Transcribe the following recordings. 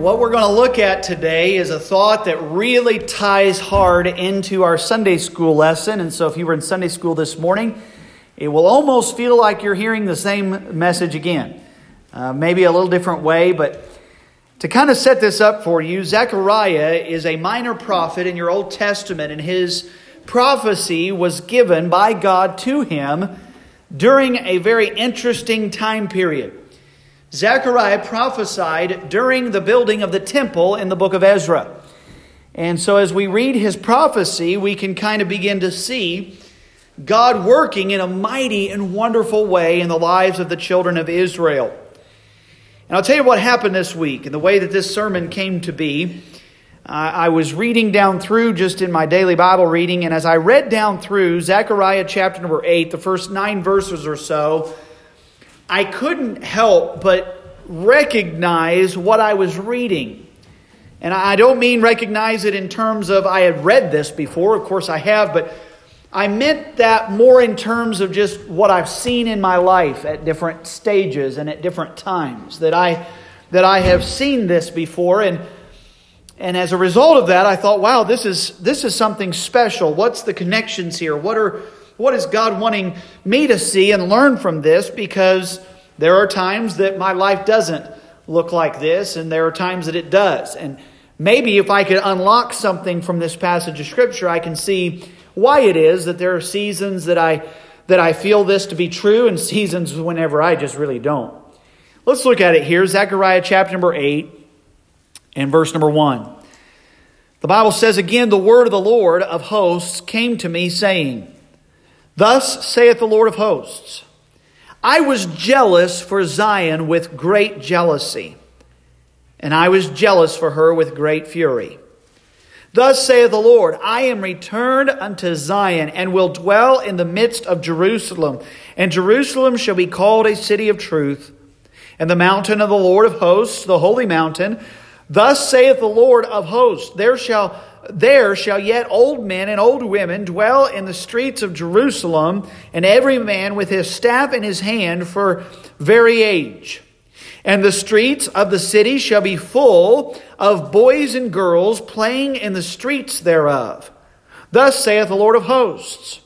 What we're going to look at today is a thought that really ties hard into our Sunday school lesson. And so, if you were in Sunday school this morning, it will almost feel like you're hearing the same message again. Uh, maybe a little different way, but to kind of set this up for you, Zechariah is a minor prophet in your Old Testament, and his prophecy was given by God to him during a very interesting time period. Zechariah prophesied during the building of the temple in the book of Ezra. And so, as we read his prophecy, we can kind of begin to see God working in a mighty and wonderful way in the lives of the children of Israel. And I'll tell you what happened this week and the way that this sermon came to be. Uh, I was reading down through just in my daily Bible reading, and as I read down through Zechariah chapter number 8, the first nine verses or so, I couldn't help but recognize what I was reading. And I don't mean recognize it in terms of I had read this before, of course I have, but I meant that more in terms of just what I've seen in my life at different stages and at different times. That I that I have seen this before and and as a result of that I thought, wow, this is this is something special. What's the connections here? What are what is God wanting me to see and learn from this? Because there are times that my life doesn't look like this, and there are times that it does. And maybe if I could unlock something from this passage of Scripture, I can see why it is that there are seasons that I that I feel this to be true and seasons whenever I just really don't. Let's look at it here. Zechariah chapter number 8 and verse number 1. The Bible says again, the word of the Lord of hosts came to me, saying, Thus saith the Lord of hosts I was jealous for Zion with great jealousy, and I was jealous for her with great fury. Thus saith the Lord I am returned unto Zion, and will dwell in the midst of Jerusalem, and Jerusalem shall be called a city of truth, and the mountain of the Lord of hosts, the holy mountain. Thus saith the Lord of hosts, there shall there shall yet old men and old women dwell in the streets of Jerusalem, and every man with his staff in his hand for very age. And the streets of the city shall be full of boys and girls playing in the streets thereof. Thus saith the Lord of hosts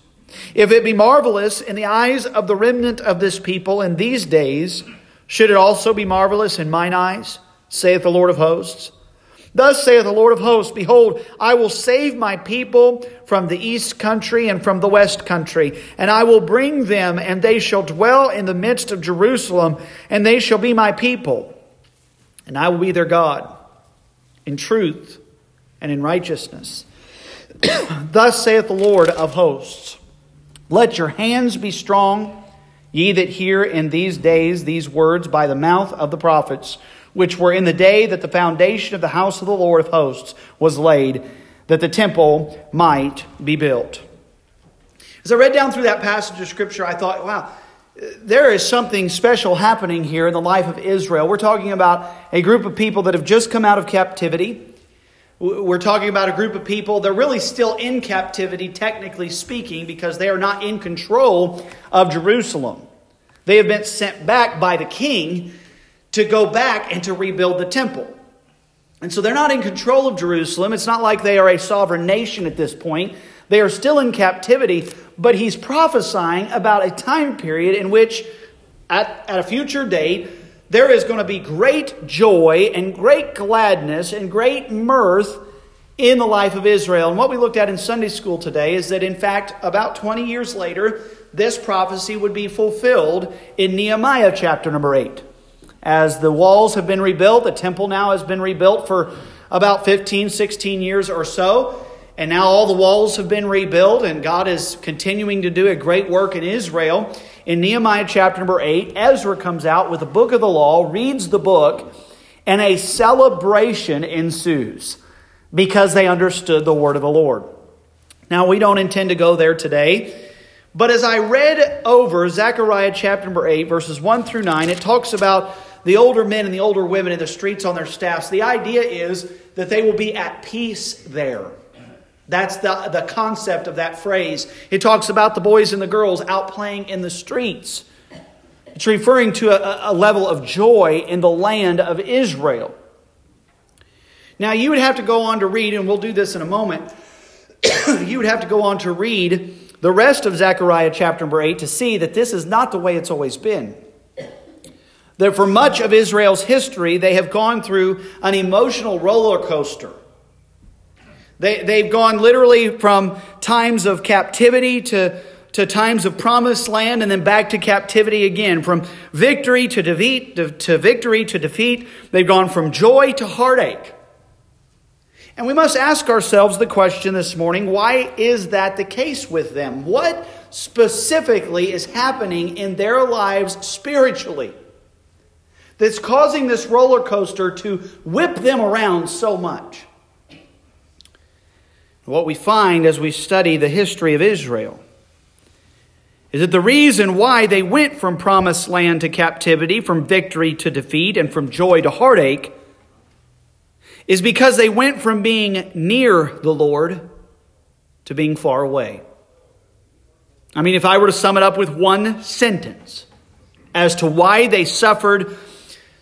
If it be marvelous in the eyes of the remnant of this people in these days, should it also be marvelous in mine eyes, saith the Lord of hosts? Thus saith the Lord of hosts Behold, I will save my people from the east country and from the west country, and I will bring them, and they shall dwell in the midst of Jerusalem, and they shall be my people, and I will be their God in truth and in righteousness. Thus saith the Lord of hosts Let your hands be strong, ye that hear in these days these words by the mouth of the prophets which were in the day that the foundation of the house of the Lord of hosts was laid, that the temple might be built. As I read down through that passage of Scripture, I thought, wow, there is something special happening here in the life of Israel. We're talking about a group of people that have just come out of captivity. We're talking about a group of people, they're really still in captivity, technically speaking, because they are not in control of Jerusalem. They have been sent back by the king to go back and to rebuild the temple. And so they're not in control of Jerusalem. It's not like they are a sovereign nation at this point. They are still in captivity, but he's prophesying about a time period in which, at, at a future date, there is going to be great joy and great gladness and great mirth in the life of Israel. And what we looked at in Sunday school today is that, in fact, about 20 years later, this prophecy would be fulfilled in Nehemiah chapter number 8 as the walls have been rebuilt. The temple now has been rebuilt for about 15, 16 years or so. And now all the walls have been rebuilt, and God is continuing to do a great work in Israel. In Nehemiah chapter number 8, Ezra comes out with the book of the law, reads the book, and a celebration ensues because they understood the word of the Lord. Now, we don't intend to go there today, but as I read over Zechariah chapter number 8, verses 1 through 9, it talks about the older men and the older women in the streets on their staffs. The idea is that they will be at peace there. That's the, the concept of that phrase. It talks about the boys and the girls out playing in the streets. It's referring to a, a level of joy in the land of Israel. Now, you would have to go on to read, and we'll do this in a moment. you would have to go on to read the rest of Zechariah chapter number 8 to see that this is not the way it's always been. That for much of Israel's history, they have gone through an emotional roller coaster. They, they've gone literally from times of captivity to, to times of promised land and then back to captivity again. From victory to defeat to, to victory to defeat. They've gone from joy to heartache. And we must ask ourselves the question this morning why is that the case with them? What specifically is happening in their lives spiritually that's causing this roller coaster to whip them around so much? What we find as we study the history of Israel is that the reason why they went from promised land to captivity, from victory to defeat, and from joy to heartache is because they went from being near the Lord to being far away. I mean, if I were to sum it up with one sentence as to why they suffered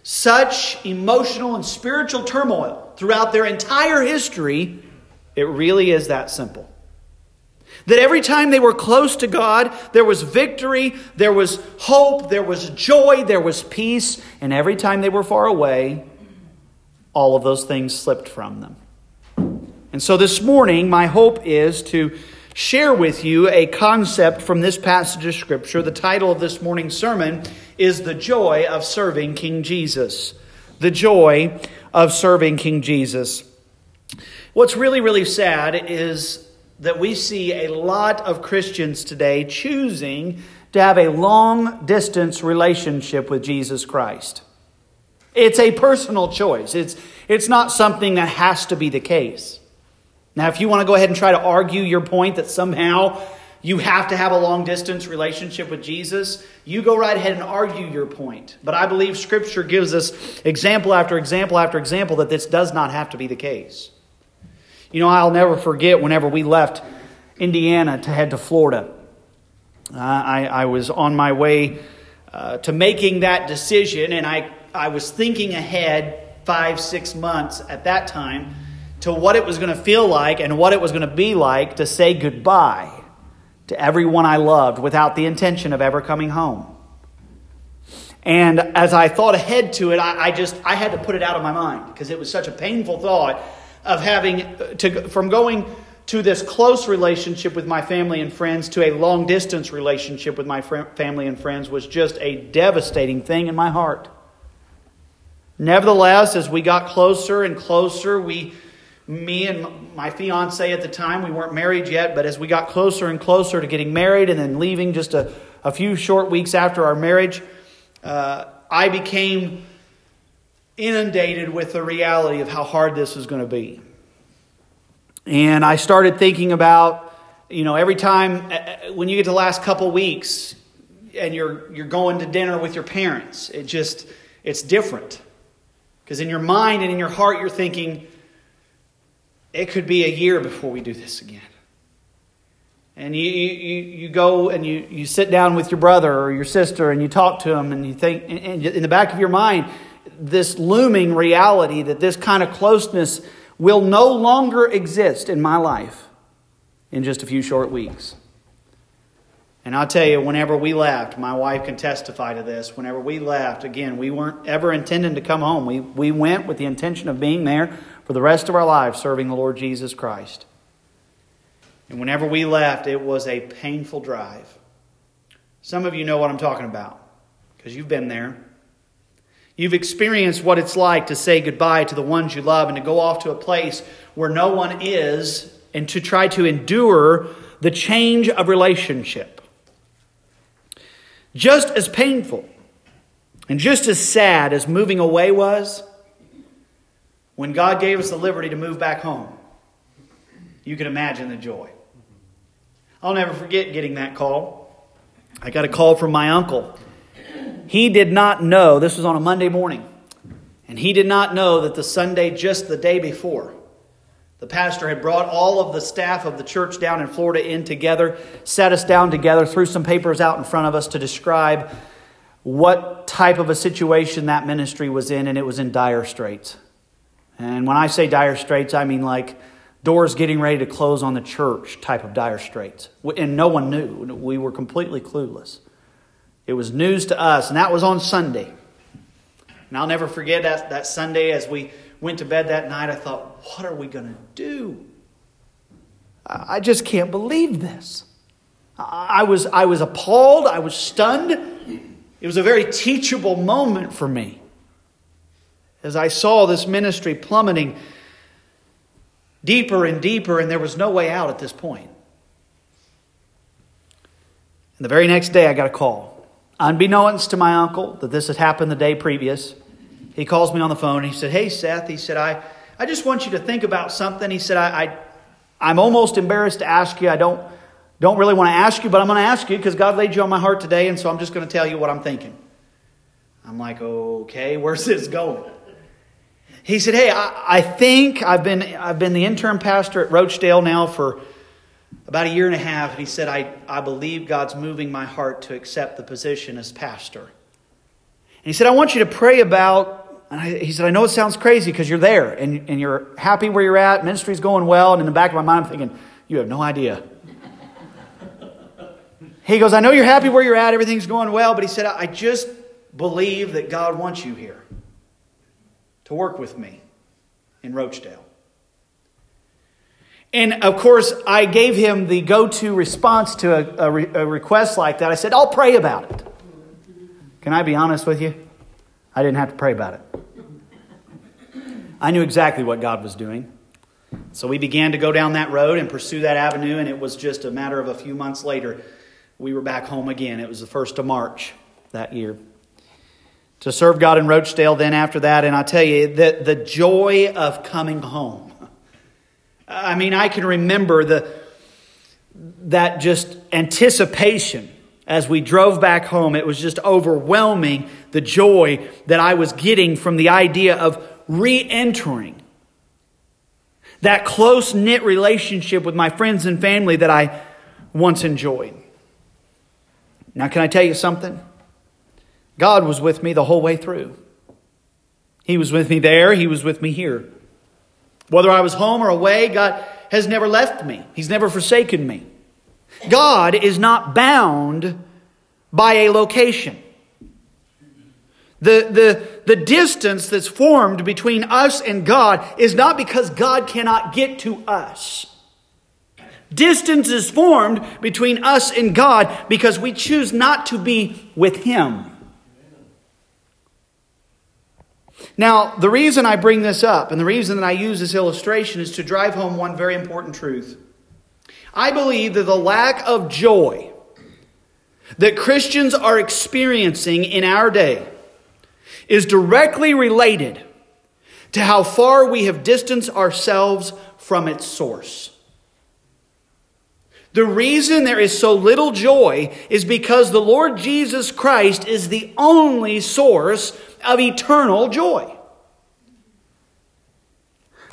such emotional and spiritual turmoil throughout their entire history, it really is that simple. That every time they were close to God, there was victory, there was hope, there was joy, there was peace, and every time they were far away, all of those things slipped from them. And so this morning, my hope is to share with you a concept from this passage of Scripture. The title of this morning's sermon is The Joy of Serving King Jesus. The Joy of Serving King Jesus. What's really, really sad is that we see a lot of Christians today choosing to have a long distance relationship with Jesus Christ. It's a personal choice. It's, it's not something that has to be the case. Now, if you want to go ahead and try to argue your point that somehow you have to have a long distance relationship with Jesus, you go right ahead and argue your point. But I believe Scripture gives us example after example after example that this does not have to be the case. You know, I'll never forget whenever we left Indiana to head to Florida. Uh, I, I was on my way uh, to making that decision, and I I was thinking ahead five, six months at that time to what it was going to feel like and what it was going to be like to say goodbye to everyone I loved without the intention of ever coming home. And as I thought ahead to it, I, I just I had to put it out of my mind because it was such a painful thought of having uh, to from going to this close relationship with my family and friends to a long distance relationship with my fr- family and friends was just a devastating thing in my heart. Nevertheless, as we got closer and closer, we, me and my fiance at the time, we weren't married yet, but as we got closer and closer to getting married and then leaving just a, a few short weeks after our marriage, uh, I became inundated with the reality of how hard this was going to be. And I started thinking about, you know, every time uh, uh, when you get to the last couple weeks and you're you're going to dinner with your parents, it just it's different. Because in your mind and in your heart, you're thinking, it could be a year before we do this again. And you, you, you go and you, you sit down with your brother or your sister and you talk to them and you think, and in the back of your mind, this looming reality that this kind of closeness will no longer exist in my life in just a few short weeks. And I'll tell you, whenever we left, my wife can testify to this. Whenever we left, again, we weren't ever intending to come home. We, we went with the intention of being there for the rest of our lives serving the Lord Jesus Christ. And whenever we left, it was a painful drive. Some of you know what I'm talking about because you've been there. You've experienced what it's like to say goodbye to the ones you love and to go off to a place where no one is and to try to endure the change of relationship. Just as painful and just as sad as moving away was, when God gave us the liberty to move back home, you can imagine the joy. I'll never forget getting that call. I got a call from my uncle. He did not know, this was on a Monday morning, and he did not know that the Sunday just the day before, the pastor had brought all of the staff of the church down in Florida in together, sat us down together, threw some papers out in front of us to describe what type of a situation that ministry was in, and it was in dire straits. And when I say dire straits, I mean like doors getting ready to close on the church type of dire straits. And no one knew. We were completely clueless. It was news to us, and that was on Sunday. And I'll never forget that, that Sunday as we went to bed that night, I thought, what are we going to do? I just can't believe this. I was, I was appalled. I was stunned. It was a very teachable moment for me as I saw this ministry plummeting deeper and deeper, and there was no way out at this point. And the very next day, I got a call. Unbeknownst to my uncle that this had happened the day previous, he calls me on the phone and he said, Hey, Seth, he said, I, I just want you to think about something. He said, I, I, I'm almost embarrassed to ask you. I don't, don't really want to ask you, but I'm going to ask you because God laid you on my heart today, and so I'm just going to tell you what I'm thinking. I'm like, okay, where's this going? He said, Hey, I, I think I've been, I've been the interim pastor at Roachdale now for about a year and a half. And he said, I, I believe God's moving my heart to accept the position as pastor. And he said, I want you to pray about, and I, he said, I know it sounds crazy because you're there and, and you're happy where you're at, ministry's going well. And in the back of my mind, I'm thinking, You have no idea. he goes, I know you're happy where you're at, everything's going well. But he said, I just believe that God wants you here to work with me in Roachdale. And of course, I gave him the go to response to a, a, re, a, request like that. I said, I'll pray about it. Can I be honest with you? I didn't have to pray about it. I knew exactly what God was doing. So we began to go down that road and pursue that avenue, and it was just a matter of a few months later, we were back home again. It was the 1st of March that year to serve God in Roachdale then after that. And I tell you, that the joy of coming home. I mean, I can remember the, that just anticipation as we drove back home. It was just overwhelming the joy that I was getting from the idea of re entering that close knit relationship with my friends and family that I once enjoyed. Now, can I tell you something? God was with me the whole way through. He was with me there, He was with me here. Whether I was home or away, God has never left me, He's never forsaken me. God is not bound by a location. The, the, the distance that's formed between us and God is not because God cannot get to us. Distance is formed between us and God because we choose not to be with Him. Now, the reason I bring this up and the reason that I use this illustration is to drive home one very important truth. I believe that the lack of joy that Christians are experiencing in our day is directly related to how far we have distanced ourselves from its source. The reason there is so little joy is because the Lord Jesus Christ is the only source of eternal joy.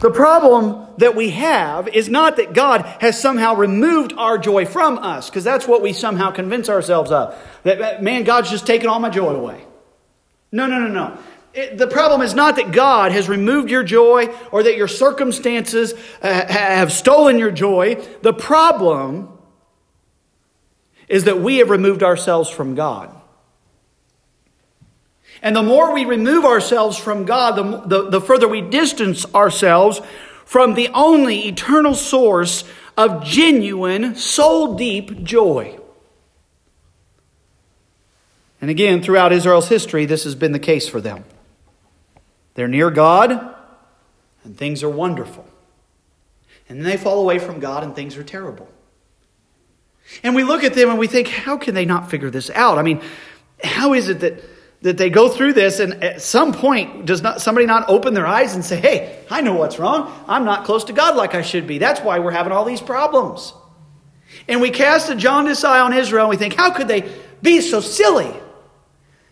The problem that we have is not that God has somehow removed our joy from us, because that's what we somehow convince ourselves of. That, man, God's just taken all my joy away. No, no, no, no. It, the problem is not that God has removed your joy or that your circumstances uh, have stolen your joy. The problem is that we have removed ourselves from God. And the more we remove ourselves from God, the, the, the, further we distance ourselves from the only eternal source of genuine, soul deep joy. And again, throughout Israel's history, this has been the case for them. They're near God, and things are wonderful. And then they fall away from God, and things are terrible. And we look at them and we think, how can they not figure this out? I mean, how is it that that they go through this and at some point does not somebody not open their eyes and say hey i know what's wrong. I'm not close to god like i should be. That's why we're having all these problems. And we cast a jaundiced eye on israel and we think how could they be so silly?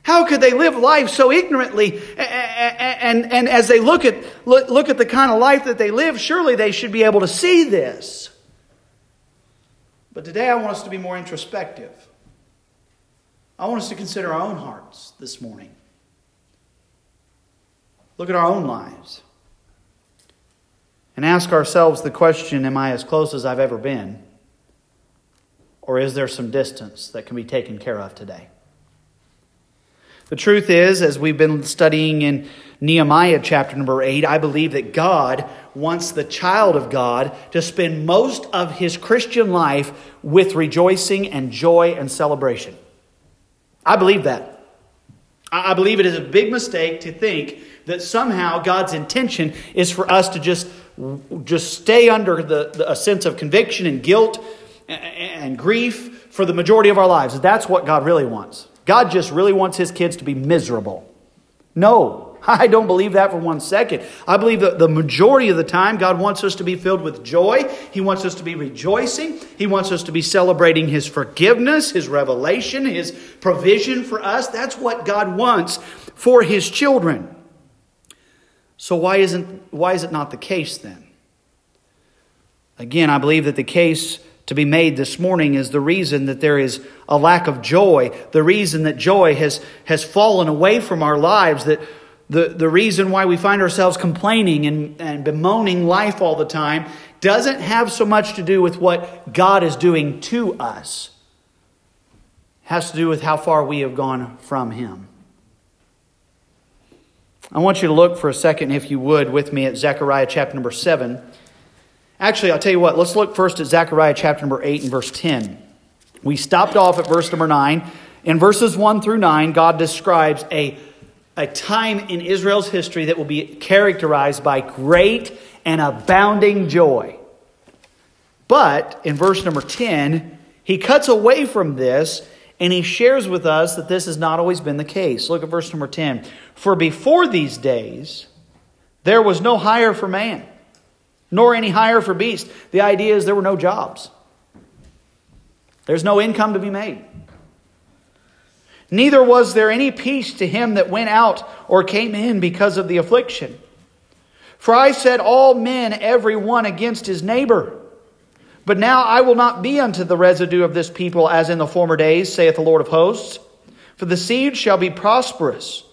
How could they live life so ignorantly? And, and, and as they look at look, look at the kind of life that they live surely they should be able to see this. But today i want us to be more introspective I want us to consider our own hearts this morning. Look at our own lives. and ask ourselves the question Am I as close as I've ever been? Or is there some distance that can be taken care of today? The truth is, as we've been studying in Nehemiah chapter number 8, I believe that God wants the child of God to spend most of his Christian life with rejoicing and joy and celebration. I believe that. I believe it is a big mistake to think that somehow God's intention is for us to just, just stay under the, the, a sense of conviction and guilt and, and grief for the majority of our lives. That's what God really wants. God just really wants his kids to be miserable. No, I don't believe that for one second. I believe that the majority of the time, God wants us to be filled with joy. He wants us to be rejoicing. He wants us to be celebrating His forgiveness, His revelation, His provision for us. That's what God wants for His children. So, why, isn't, why is it not the case then? Again, I believe that the case to be made this morning is the reason that there is a lack of joy, the reason that joy has, has fallen away from our lives, that the, the reason why we find ourselves complaining and, and bemoaning life all the time doesn't have so much to do with what God is doing to us. It has to do with how far we have gone from Him. I want you to look for a second, if you would, with me at Zechariah chapter number 7. Actually, I'll tell you what, let's look first at Zechariah chapter number 8 and verse 10. We stopped off at verse number 9. In verses 1 through 9, God describes a, a time in Israel's history that will be characterized by great and abounding joy. But in verse number 10, he cuts away from this and he shares with us that this has not always been the case. Look at verse number 10. For before these days, there was no hire for man nor any hire for beast. The idea is there were no jobs, there's no income to be made. Neither was there any peace to him that went out or came in because of the affliction. For I said, All men, every one against his neighbor. But now I will not be unto the residue of this people as in the former days, saith the Lord of hosts. For the seed shall be prosperous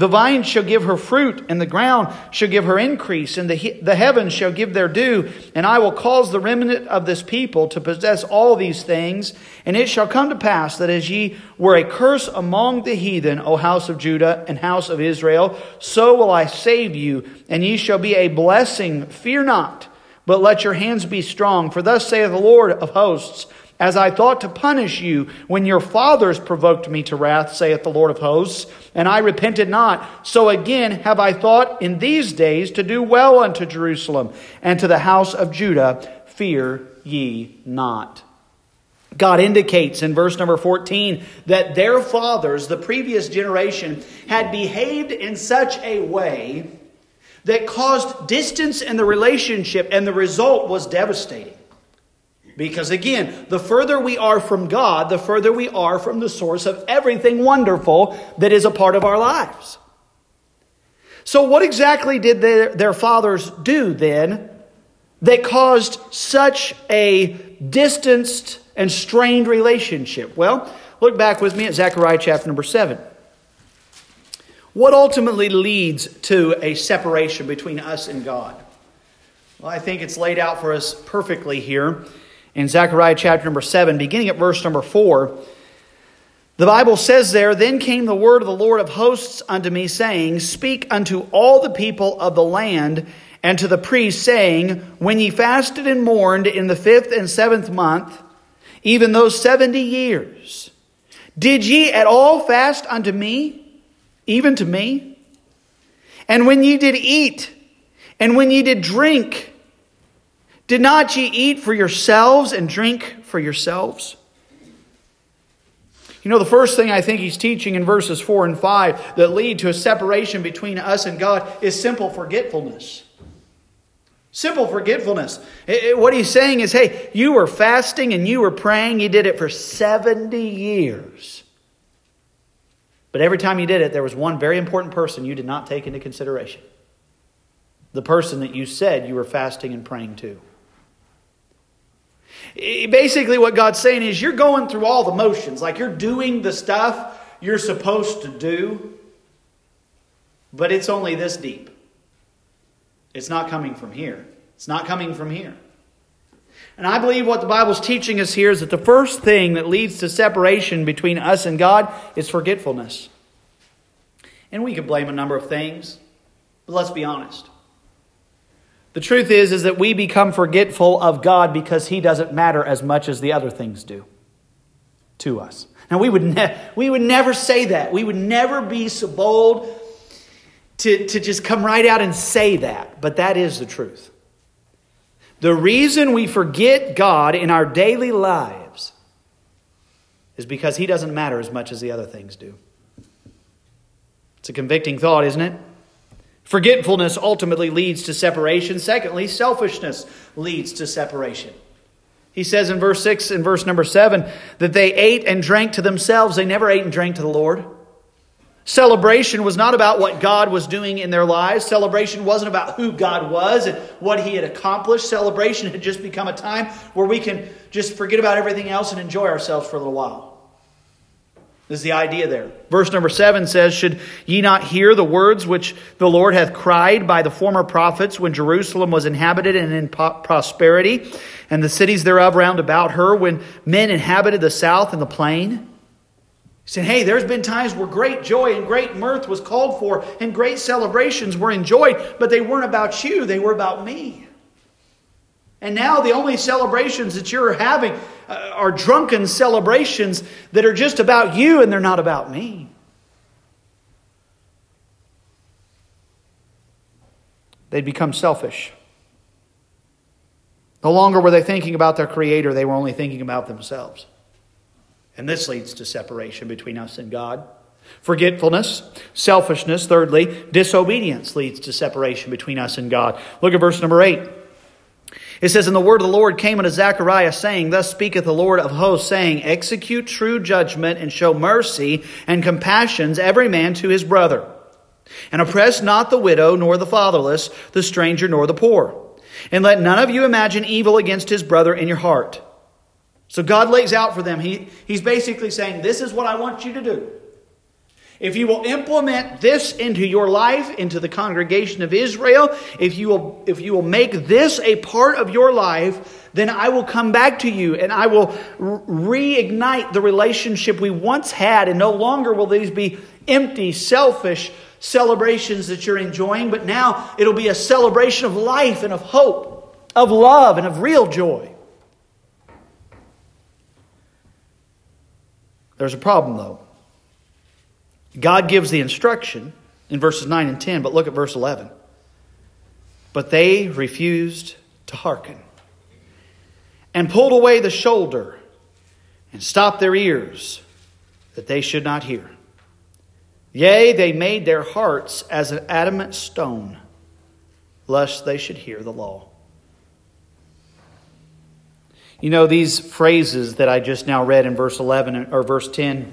the vine shall give her fruit, and the ground shall give her increase, and the, the heavens shall give their due. And I will cause the remnant of this people to possess all these things. And it shall come to pass that as ye were a curse among the heathen, O house of Judah and house of Israel, so will I save you, and ye shall be a blessing. Fear not, but let your hands be strong. For thus saith the Lord of hosts, as I thought to punish you when your fathers provoked me to wrath, saith the Lord of hosts, and I repented not. So again have I thought in these days to do well unto Jerusalem and to the house of Judah. Fear ye not. God indicates in verse number 14 that their fathers, the previous generation, had behaved in such a way that caused distance in the relationship, and the result was devastating. Because again, the further we are from God, the further we are from the source of everything wonderful that is a part of our lives. So, what exactly did their, their fathers do then that caused such a distanced and strained relationship? Well, look back with me at Zechariah chapter number 7. What ultimately leads to a separation between us and God? Well, I think it's laid out for us perfectly here in Zechariah chapter number 7, beginning at verse number 4. The Bible says there, Then came the word of the Lord of hosts unto me, saying, Speak unto all the people of the land and to the priests, saying, When ye fasted and mourned in the fifth and seventh month, even those seventy years, did ye at all fast unto me, even to me? And when ye did eat, and when ye did drink, did not ye eat for yourselves and drink for yourselves? You know, the first thing I think he's teaching in verses 4 and 5 that lead to a separation between us and God is simple forgetfulness. Simple forgetfulness. It, it, what he's saying is hey, you were fasting and you were praying, you did it for 70 years. But every time you did it, there was one very important person you did not take into consideration the person that you said you were fasting and praying to. Basically, what God's saying is you're going through all the motions, like you're doing the stuff you're supposed to do, but it's only this deep. It's not coming from here. It's not coming from here. And I believe what the Bible's teaching us here is that the first thing that leads to separation between us and God is forgetfulness. And we could blame a number of things, but let's be honest. The truth is is that we become forgetful of God because he doesn't matter as much as the other things do to us. Now we would ne- we would never say that. We would never be so bold to, to just come right out and say that, but that is the truth. The reason we forget God in our daily lives is because he doesn't matter as much as the other things do. It's a convicting thought, isn't it? Forgetfulness ultimately leads to separation. Secondly, selfishness leads to separation. He says in verse 6 and verse number 7 that they ate and drank to themselves. They never ate and drank to the Lord. Celebration was not about what God was doing in their lives. Celebration wasn't about who God was and what He had accomplished. Celebration had just become a time where we can just forget about everything else and enjoy ourselves for a little while is the idea there. Verse number seven says, Should ye not hear the words which the Lord hath cried by the former prophets when Jerusalem was inhabited and in prosperity, and the cities thereof round about her, when men inhabited the south and the plain? He said, Hey, there's been times where great joy and great mirth was called for, and great celebrations were enjoyed, but they weren't about you, they were about me. And now the only celebrations that you're having Uh, are drunken celebrations that are just about you and they're not about me. They'd become selfish. No longer were they thinking about their Creator, they were only thinking about themselves. And this leads to separation between us and God. Forgetfulness, selfishness, thirdly, disobedience leads to separation between us and God. Look at verse number 8. It says, And the word of the Lord came unto Zechariah, saying, Thus speaketh the Lord of hosts, saying, Execute true judgment, and show mercy and compassions every man to his brother. And oppress not the widow, nor the fatherless, the stranger, nor the poor. And let none of you imagine evil against his brother in your heart. So God lays out for them, he, He's basically saying, This is what I want you to do. If you will implement this into your life, into the congregation of Israel, if you will, if you will make this a part of your life, then I will come back to you and I will reignite the relationship we once had. And no longer will these be empty, selfish celebrations that you're enjoying, but now it'll be a celebration of life and of hope, of love and of real joy. There's a problem, though. God gives the instruction in verses 9 and 10, but look at verse 11. But they refused to hearken and pulled away the shoulder and stopped their ears that they should not hear. Yea, they made their hearts as an adamant stone, lest they should hear the law. You know, these phrases that I just now read in verse 11 or verse 10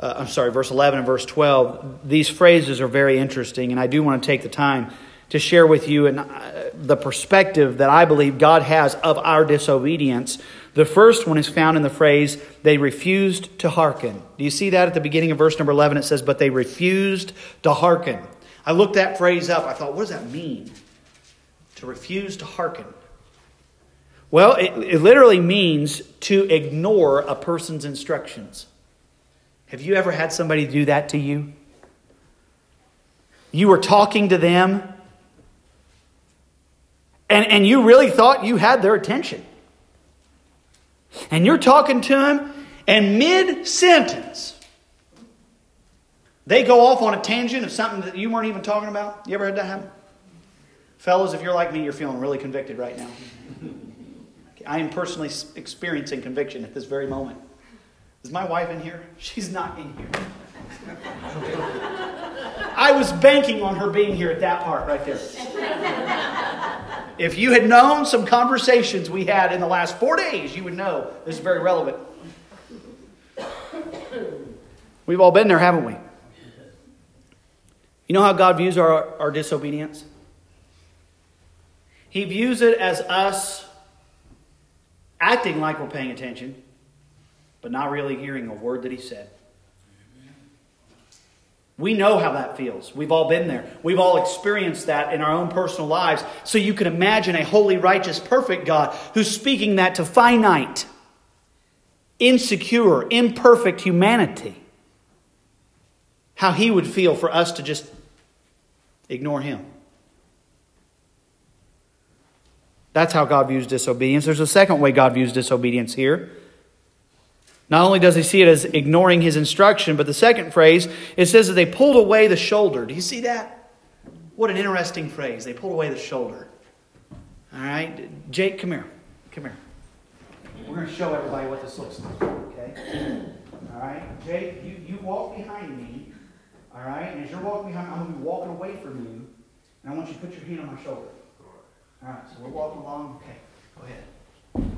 uh, I'm sorry, verse 11 and verse 12, these phrases are very interesting, and I do want to take the time to share with you and uh, the perspective that I believe God has of our disobedience. The first one is found in the phrase, they refused to hearken. Do you see that at the beginning of verse number 11? It says, but they refused to hearken. I looked that phrase up. I thought, what does that mean? To refuse to hearken. Well, it, it literally means to ignore a person's instructions. Have you ever had somebody do that to you? You were talking to them, and, and you really thought you had their attention. And you're talking to them, and mid sentence, they go off on a tangent of something that you weren't even talking about. You ever had that happen? Fellows, if you're like me, you're feeling really convicted right now. I am personally experiencing conviction at this very moment. Is my wife in here? She's not in here. I was banking on her being here at that part right there. If you had known some conversations we had in the last four days, you would know this is very relevant. We've all been there, haven't we? You know how God views our, our disobedience? He views it as us acting like we're paying attention, but not really hearing a word that he said. We know how that feels. We've all been there. We've all experienced that in our own personal lives. So you can imagine a holy, righteous, perfect God who's speaking that to finite, insecure, imperfect humanity. How he would feel for us to just ignore him. That's how God views disobedience. There's a second way God views disobedience here. Not only does he see it as ignoring his instruction, but the second phrase, it says that they pulled away the shoulder. Do you see that? What an interesting phrase. They pulled away the shoulder. All right? Jake, come here. Come here. We're going to show everybody what this looks like. Okay? All right? Jake, you, you walk behind me. All right? And as you're walking behind me, I'm going to be walking away from you. And I want you to put your hand on my shoulder. All right, so we're walking along. Okay, go ahead.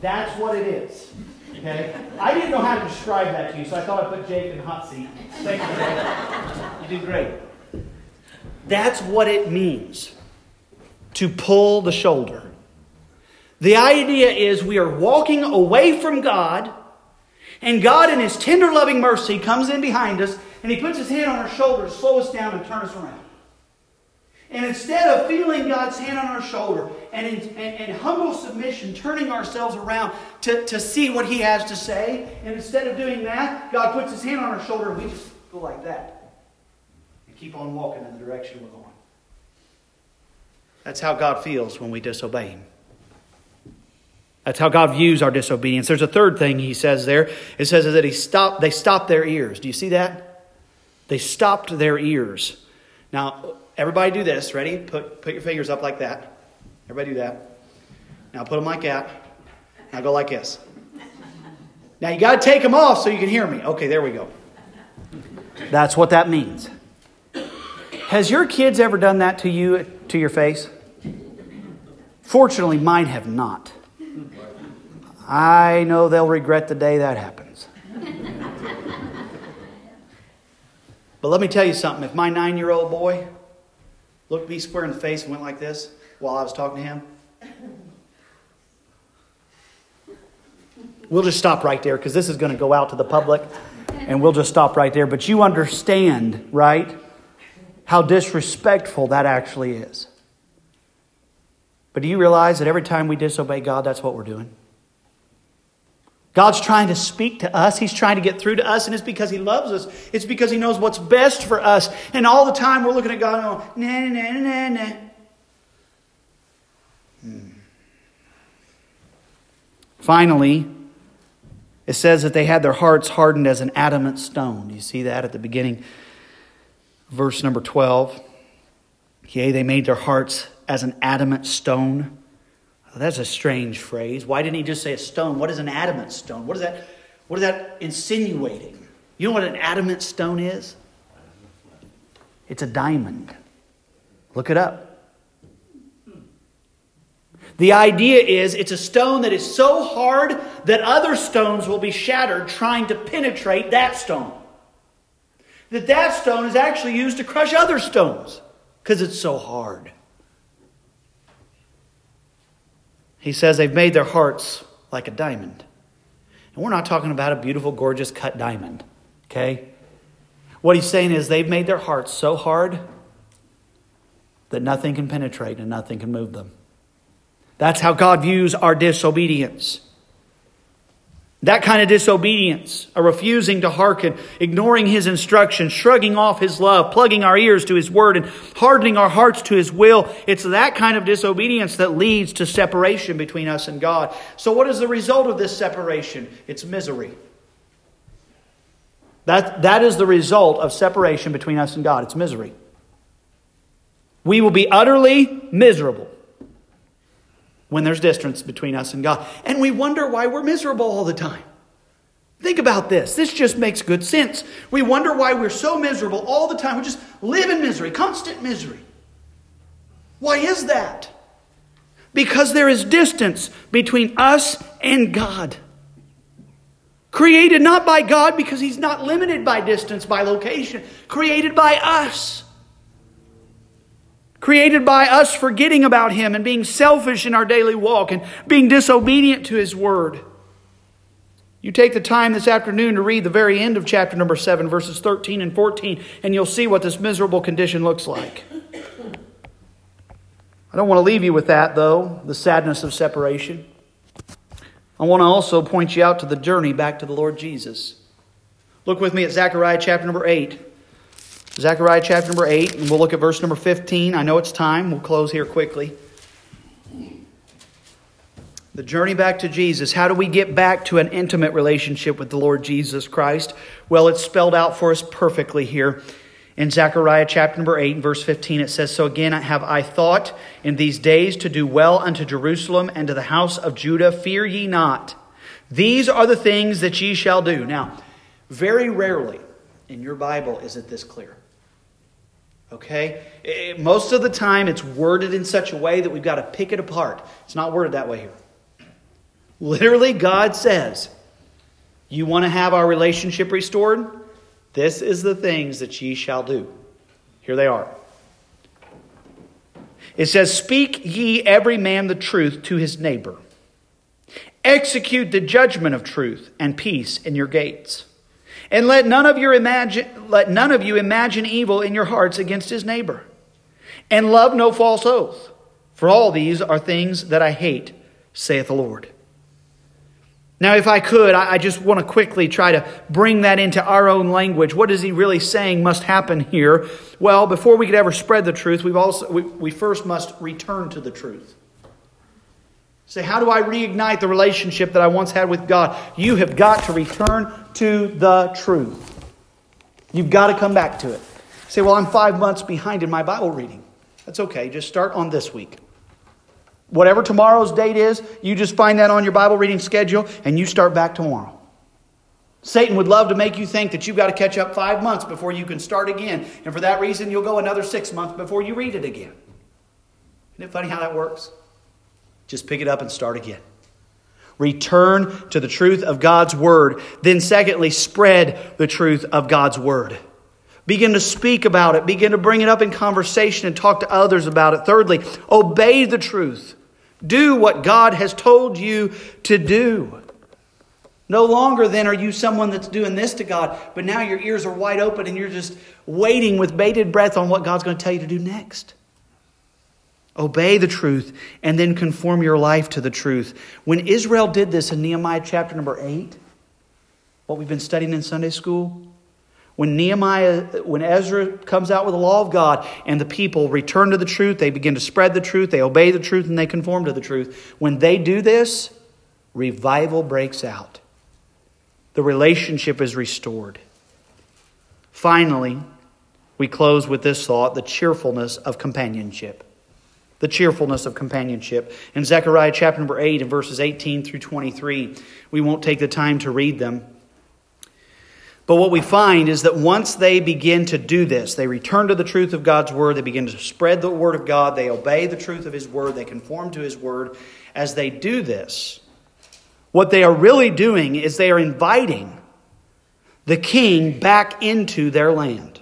That's what it is. Okay? I didn't know how to describe that to you, so I thought I'd put Jake in the hot seat. Thank you, Jake. You did great. That's what it means to pull the shoulder. The idea is we are walking away from God, and God, in His tender, loving mercy, comes in behind us and He puts His hand on our shoulder to slow us down and turn us around. And instead of feeling God's hand on our shoulder and in, and, and, humble submission, turning ourselves around to, to see what He has to say, and instead of doing that, God puts His hand on our shoulder and we just go like that and keep on walking in the direction we're going. That's how God feels when we disobey Him. That's how God views our disobedience. There's a third thing He says there. It says that he stopped, they stopped their ears. Do you see that? They stopped their ears. Now, Everybody do this. Ready? Put, put your fingers up like that. Everybody do that. Now put them like that. Now go like this. Now you got to take them off so you can hear me. Okay, there we go. That's what that means. Has your kids ever done that to you, to your face? Fortunately, mine have not. I know they'll regret the day that happens. But let me tell you something. If my nine year old boy looked me square in the face and went like this while I was talking to him? We'll just stop right there because this is going to go out to the public and we'll just stop right there. But you understand, right, how disrespectful that actually is. But do you realize that every time we disobey God, that's what we're doing? God's trying to speak to us. He's trying to get through to us, and it's because He loves us. It's because He knows what's best for us. And all the time we're looking at God and going, nah, nah, nah, nah, nah. Hmm. Finally, it says that they had their hearts hardened as an adamant stone. Do you see that at the beginning? Verse number 12. Yea, they made their hearts as an adamant stone. Oh, that's a strange phrase. Why didn't he just say a stone? What is an adamant stone? What is that, what is that insinuating? You know what an adamant stone is? It's a diamond. Look it up. The idea is it's a stone that is so hard that other stones will be shattered trying to penetrate that stone. That that stone is actually used to crush other stones because it's so hard. He says they've made their hearts like a diamond. And we're not talking about a beautiful, gorgeous cut diamond, okay? What he's saying is they've made their hearts so hard that nothing can penetrate and nothing can move them. That's how God views our disobedience. That kind of disobedience, a refusing to hearken, ignoring his instruction, shrugging off his love, plugging our ears to his word, and hardening our hearts to his will, it's that kind of disobedience that leads to separation between us and God. So, what is the result of this separation? It's misery. That, that is the result of separation between us and God. It's misery. We will be utterly miserable when there's distance between us and God. And we wonder why we're miserable all the time. Think about this. This just makes good sense. We wonder why we're so miserable all the time. We just live in misery, constant misery. Why is that? Because there is distance between us and God. Created not by God because He's not limited by distance, by location. Created by us created by us forgetting about Him and being selfish in our daily walk and being disobedient to His word. You take the time this afternoon to read the very end of chapter number 7, verses 13 and 14, and you'll see what this miserable condition looks like. I don't want to leave you with that, though, the sadness of separation. I want to also point you out to the journey back to the Lord Jesus. Look with me at Zechariah chapter number 8. Zechariah chapter number 8, and we'll look at verse number 15. I know it's time. We'll close here quickly. The journey back to Jesus. How do we get back to an intimate relationship with the Lord Jesus Christ? Well, it's spelled out for us perfectly here. In Zechariah chapter number 8, verse 15, it says, So again have I thought in these days to do well unto Jerusalem and to the house of Judah. Fear ye not. These are the things that ye shall do. Now, very rarely in your Bible is it this clear. Okay? It, most of the time it's worded in such a way that we've got to pick it apart. It's not worded that way here. Literally, God says, You want to have our relationship restored? This is the things that ye shall do. Here they are. It says, Speak ye every man the truth to his neighbor. Execute the judgment of truth and peace in your gates. And let none of you imagine let none of you imagine evil in your hearts against his neighbor. And love no false oath. For all these are things that I hate, saith the Lord. Now, if I could, I just want to quickly try to bring that into our own language. What is he really saying must happen here? Well, before we could ever spread the truth, we've also, we, we first must return to the truth. Say, how do I reignite the relationship that I once had with God? You have got to return to the truth. You've got to come back to it. Say, well, I'm five months behind in my Bible reading. That's okay. Just start on this week. Whatever tomorrow's date is, you just find that on your Bible reading schedule and you start back tomorrow. Satan would love to make you think that you've got to catch up five months before you can start again. And for that reason, you'll go another six months before you read it again. Isn't it funny how that works? Just pick it up and start again. Return to the truth of God's word. Then, secondly, spread the truth of God's word. Begin to speak about it. Begin to bring it up in conversation and talk to others about it. Thirdly, obey the truth. Do what God has told you to do. No longer then are you someone that's doing this to God, but now your ears are wide open and you're just waiting with bated breath on what God's going to tell you to do next. Obey the truth and then conform your life to the truth. When Israel did this in Nehemiah chapter number 8, what we've been studying in Sunday school, when Nehemiah, when Ezra comes out with the law of God and the people return to the truth, they begin to spread the truth, they obey the truth, and they conform to the truth. When they do this, revival breaks out. The relationship is restored. Finally, we close with this thought the cheerfulness of companionship. The cheerfulness of companionship. In Zechariah chapter number 8 and verses 18 through 23, we won't take the time to read them. But what we find is that once they begin to do this, they return to the truth of God's word, they begin to spread the word of God, they obey the truth of his word, they conform to his word. As they do this, what they are really doing is they are inviting the king back into their land.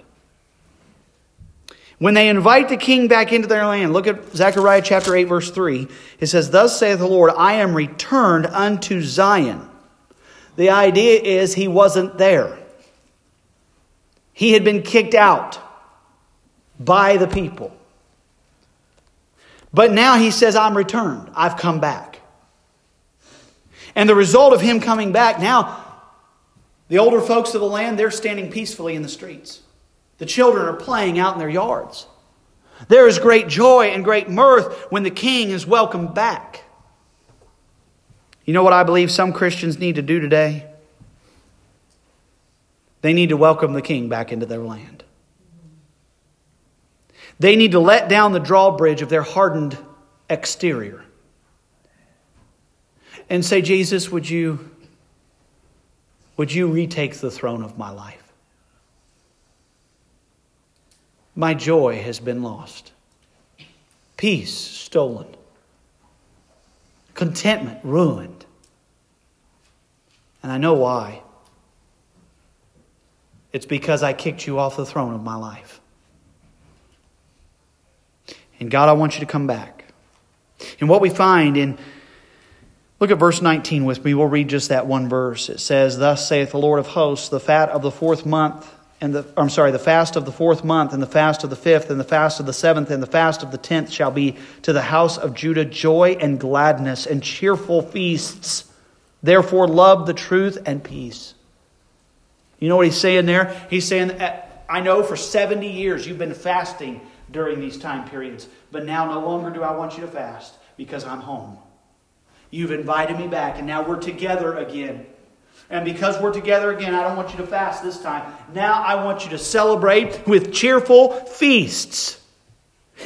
When they invite the king back into their land, look at Zechariah chapter 8, verse 3. It says, Thus saith the Lord, I am returned unto Zion. The idea is he wasn't there. He had been kicked out by the people. But now he says, I'm returned. I've come back. And the result of him coming back, now the older folks of the land, they're standing peacefully in the streets. The children are playing out in their yards. There is great joy and great mirth when the king is welcomed back. You know what I believe some Christians need to do today? They need to welcome the king back into their land. They need to let down the drawbridge of their hardened exterior and say, Jesus, would you, would you retake the throne of my life? My joy has been lost, peace stolen, contentment ruined. And I know why. It's because I kicked you off the throne of my life. And God, I want you to come back. And what we find in Look at verse 19 with me. We'll read just that one verse. It says, Thus saith the Lord of hosts, the fat of the fourth month, and the, I'm sorry, the fast of the fourth month, and the fast of the fifth, and the fast of the seventh, and the fast of the tenth shall be to the house of Judah joy and gladness and cheerful feasts. Therefore, love the truth and peace. You know what he's saying there? He's saying, uh, I know for 70 years you've been fasting during these time periods, but now no longer do I want you to fast because I'm home. You've invited me back, and now we're together again. And because we're together again, I don't want you to fast this time. Now I want you to celebrate with cheerful feasts.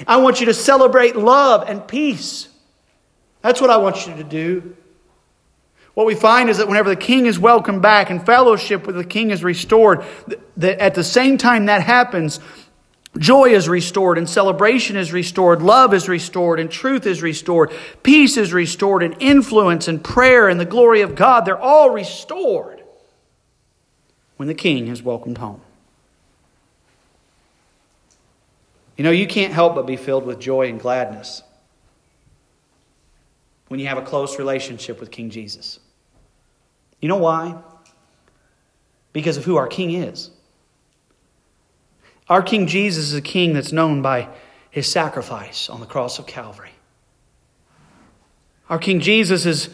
I want you to celebrate love and peace. That's what I want you to do. What we find is that whenever the king is welcomed back and fellowship with the king is restored, that at the same time that happens, Joy is restored and celebration is restored. Love is restored and truth is restored. Peace is restored and influence and prayer and the glory of God. They're all restored when the king is welcomed home. You know, you can't help but be filled with joy and gladness when you have a close relationship with King Jesus. You know why? Because of who our king is. Our King Jesus is a king that's known by his sacrifice on the cross of Calvary. Our King Jesus is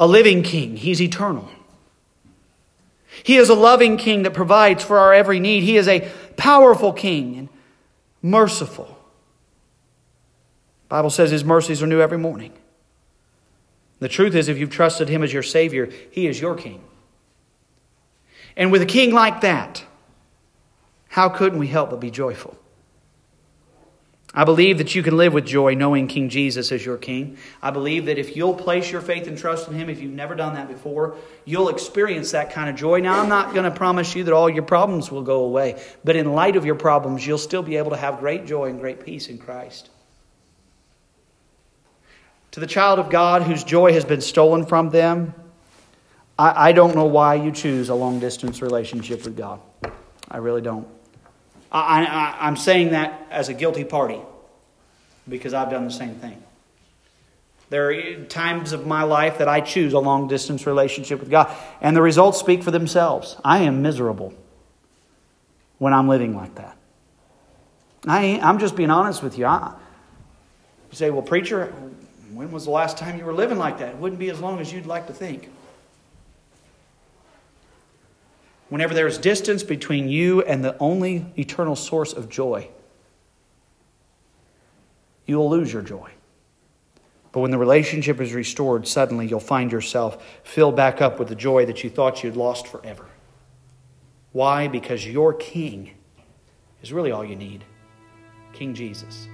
a living king, he's eternal. He is a loving king that provides for our every need. He is a powerful king and merciful. The Bible says his mercies are new every morning. The truth is, if you've trusted him as your Savior, he is your king. And with a king like that, how couldn't we help but be joyful? I believe that you can live with joy knowing King Jesus as your King. I believe that if you'll place your faith and trust in Him, if you've never done that before, you'll experience that kind of joy. Now, I'm not going to promise you that all your problems will go away, but in light of your problems, you'll still be able to have great joy and great peace in Christ. To the child of God whose joy has been stolen from them, I, I don't know why you choose a long distance relationship with God. I really don't. I, I, I'm saying that as a guilty party because I've done the same thing. There are times of my life that I choose a long distance relationship with God, and the results speak for themselves. I am miserable when I'm living like that. I, I'm just being honest with you. I, you say, well, preacher, when was the last time you were living like that? It wouldn't be as long as you'd like to think. Whenever there is distance between you and the only eternal source of joy, you will lose your joy. But when the relationship is restored, suddenly you'll find yourself filled back up with the joy that you thought you'd lost forever. Why? Because your king is really all you need King Jesus.